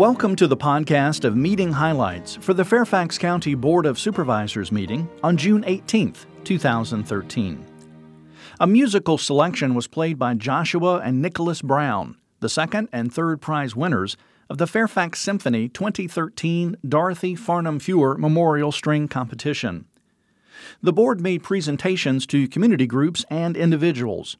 Welcome to the podcast of meeting highlights for the Fairfax County Board of Supervisors meeting on June 18, 2013. A musical selection was played by Joshua and Nicholas Brown, the second and third prize winners of the Fairfax Symphony 2013 Dorothy Farnham Feuer Memorial String Competition. The board made presentations to community groups and individuals.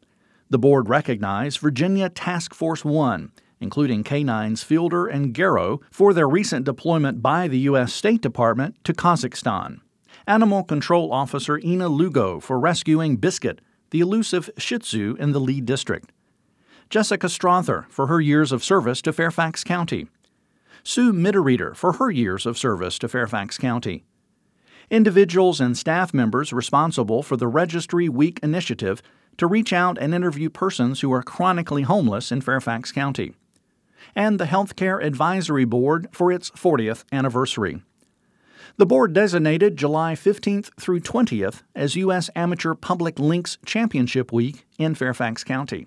The board recognized Virginia Task Force 1 including K9s Fielder and Garrow, for their recent deployment by the U.S. State Department to Kazakhstan. Animal Control Officer Ina Lugo for rescuing Biscuit, the elusive Shih Tzu in the Lee District. Jessica Strother for her years of service to Fairfax County. Sue Mitterreader for her years of service to Fairfax County. Individuals and staff members responsible for the Registry Week initiative to reach out and interview persons who are chronically homeless in Fairfax County and the Healthcare Advisory Board for its 40th anniversary. The board designated July 15th through 20th as U.S. Amateur Public Links Championship Week in Fairfax County.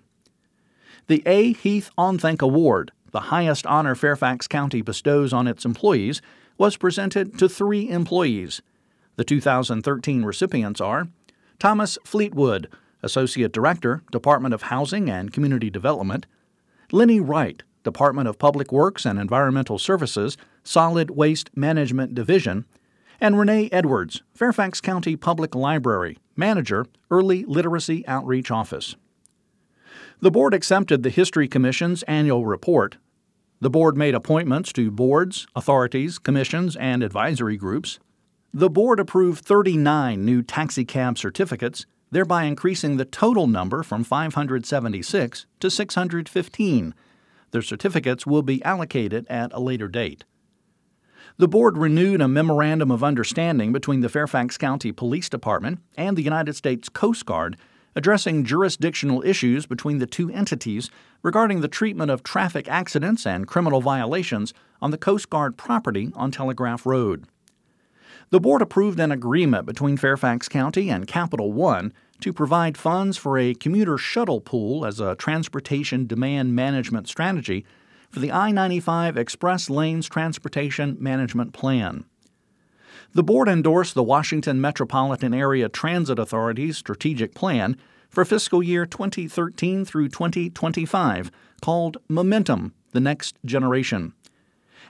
The A. Heath Onthank Award, the highest honor Fairfax County bestows on its employees, was presented to three employees. The 2013 recipients are Thomas Fleetwood, Associate Director, Department of Housing and Community Development, Lenny Wright, Department of Public Works and Environmental Services, Solid Waste Management Division, and Renee Edwards, Fairfax County Public Library, Manager, Early Literacy Outreach Office. The Board accepted the History Commission's annual report. The Board made appointments to boards, authorities, commissions, and advisory groups. The Board approved 39 new taxicab certificates, thereby increasing the total number from 576 to 615 their certificates will be allocated at a later date. The board renewed a memorandum of understanding between the Fairfax County Police Department and the United States Coast Guard addressing jurisdictional issues between the two entities regarding the treatment of traffic accidents and criminal violations on the Coast Guard property on Telegraph Road. The board approved an agreement between Fairfax County and Capital One to provide funds for a commuter shuttle pool as a transportation demand management strategy for the I 95 Express Lanes Transportation Management Plan. The board endorsed the Washington Metropolitan Area Transit Authority's strategic plan for fiscal year 2013 through 2025 called Momentum The Next Generation.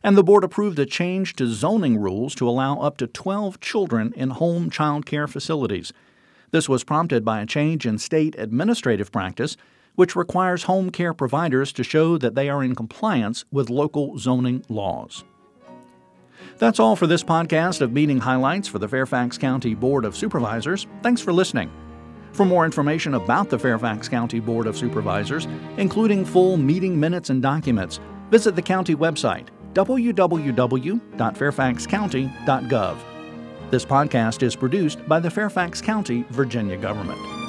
And the board approved a change to zoning rules to allow up to 12 children in home child care facilities this was prompted by a change in state administrative practice, which requires home care providers to show that they are in compliance with local zoning laws. That's all for this podcast of meeting highlights for the Fairfax County Board of Supervisors. Thanks for listening. For more information about the Fairfax County Board of Supervisors, including full meeting minutes and documents, visit the county website www.fairfaxcounty.gov. This podcast is produced by the Fairfax County, Virginia government.